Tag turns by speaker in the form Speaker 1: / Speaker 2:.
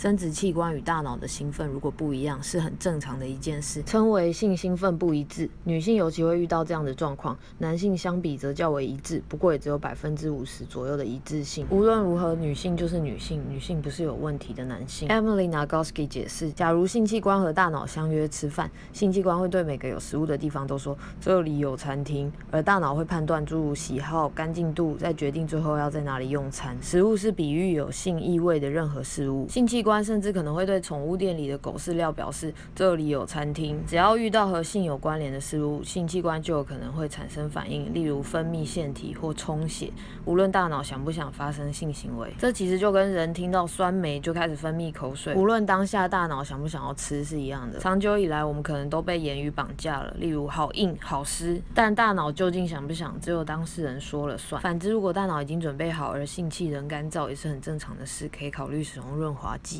Speaker 1: 生殖器官与大脑的兴奋如果不一样，是很正常的一件事，称为性兴奋不一致。女性尤其会遇到这样的状况，男性相比则较为一致，不过也只有百分之五十左右的一致性。无论如何，女性就是女性，女性不是有问题的男性。Emily Nagoski 解释，假如性器官和大脑相约吃饭，性器官会对每个有食物的地方都说这里有餐厅，而大脑会判断诸如喜好、干净度，再决定最后要在哪里用餐。食物是比喻有性意味的任何事物，性器官官甚至可能会对宠物店里的狗饲料表示这里有餐厅。只要遇到和性有关联的事物，性器官就有可能会产生反应，例如分泌腺体或充血。无论大脑想不想发生性行为，这其实就跟人听到酸梅就开始分泌口水，无论当下大脑想不想要吃是一样的。长久以来，我们可能都被言语绑架了，例如好硬、好湿，但大脑究竟想不想，只有当事人说了算。反之，如果大脑已经准备好，而性器仍干燥，也是很正常的事，可以考虑使用润滑剂。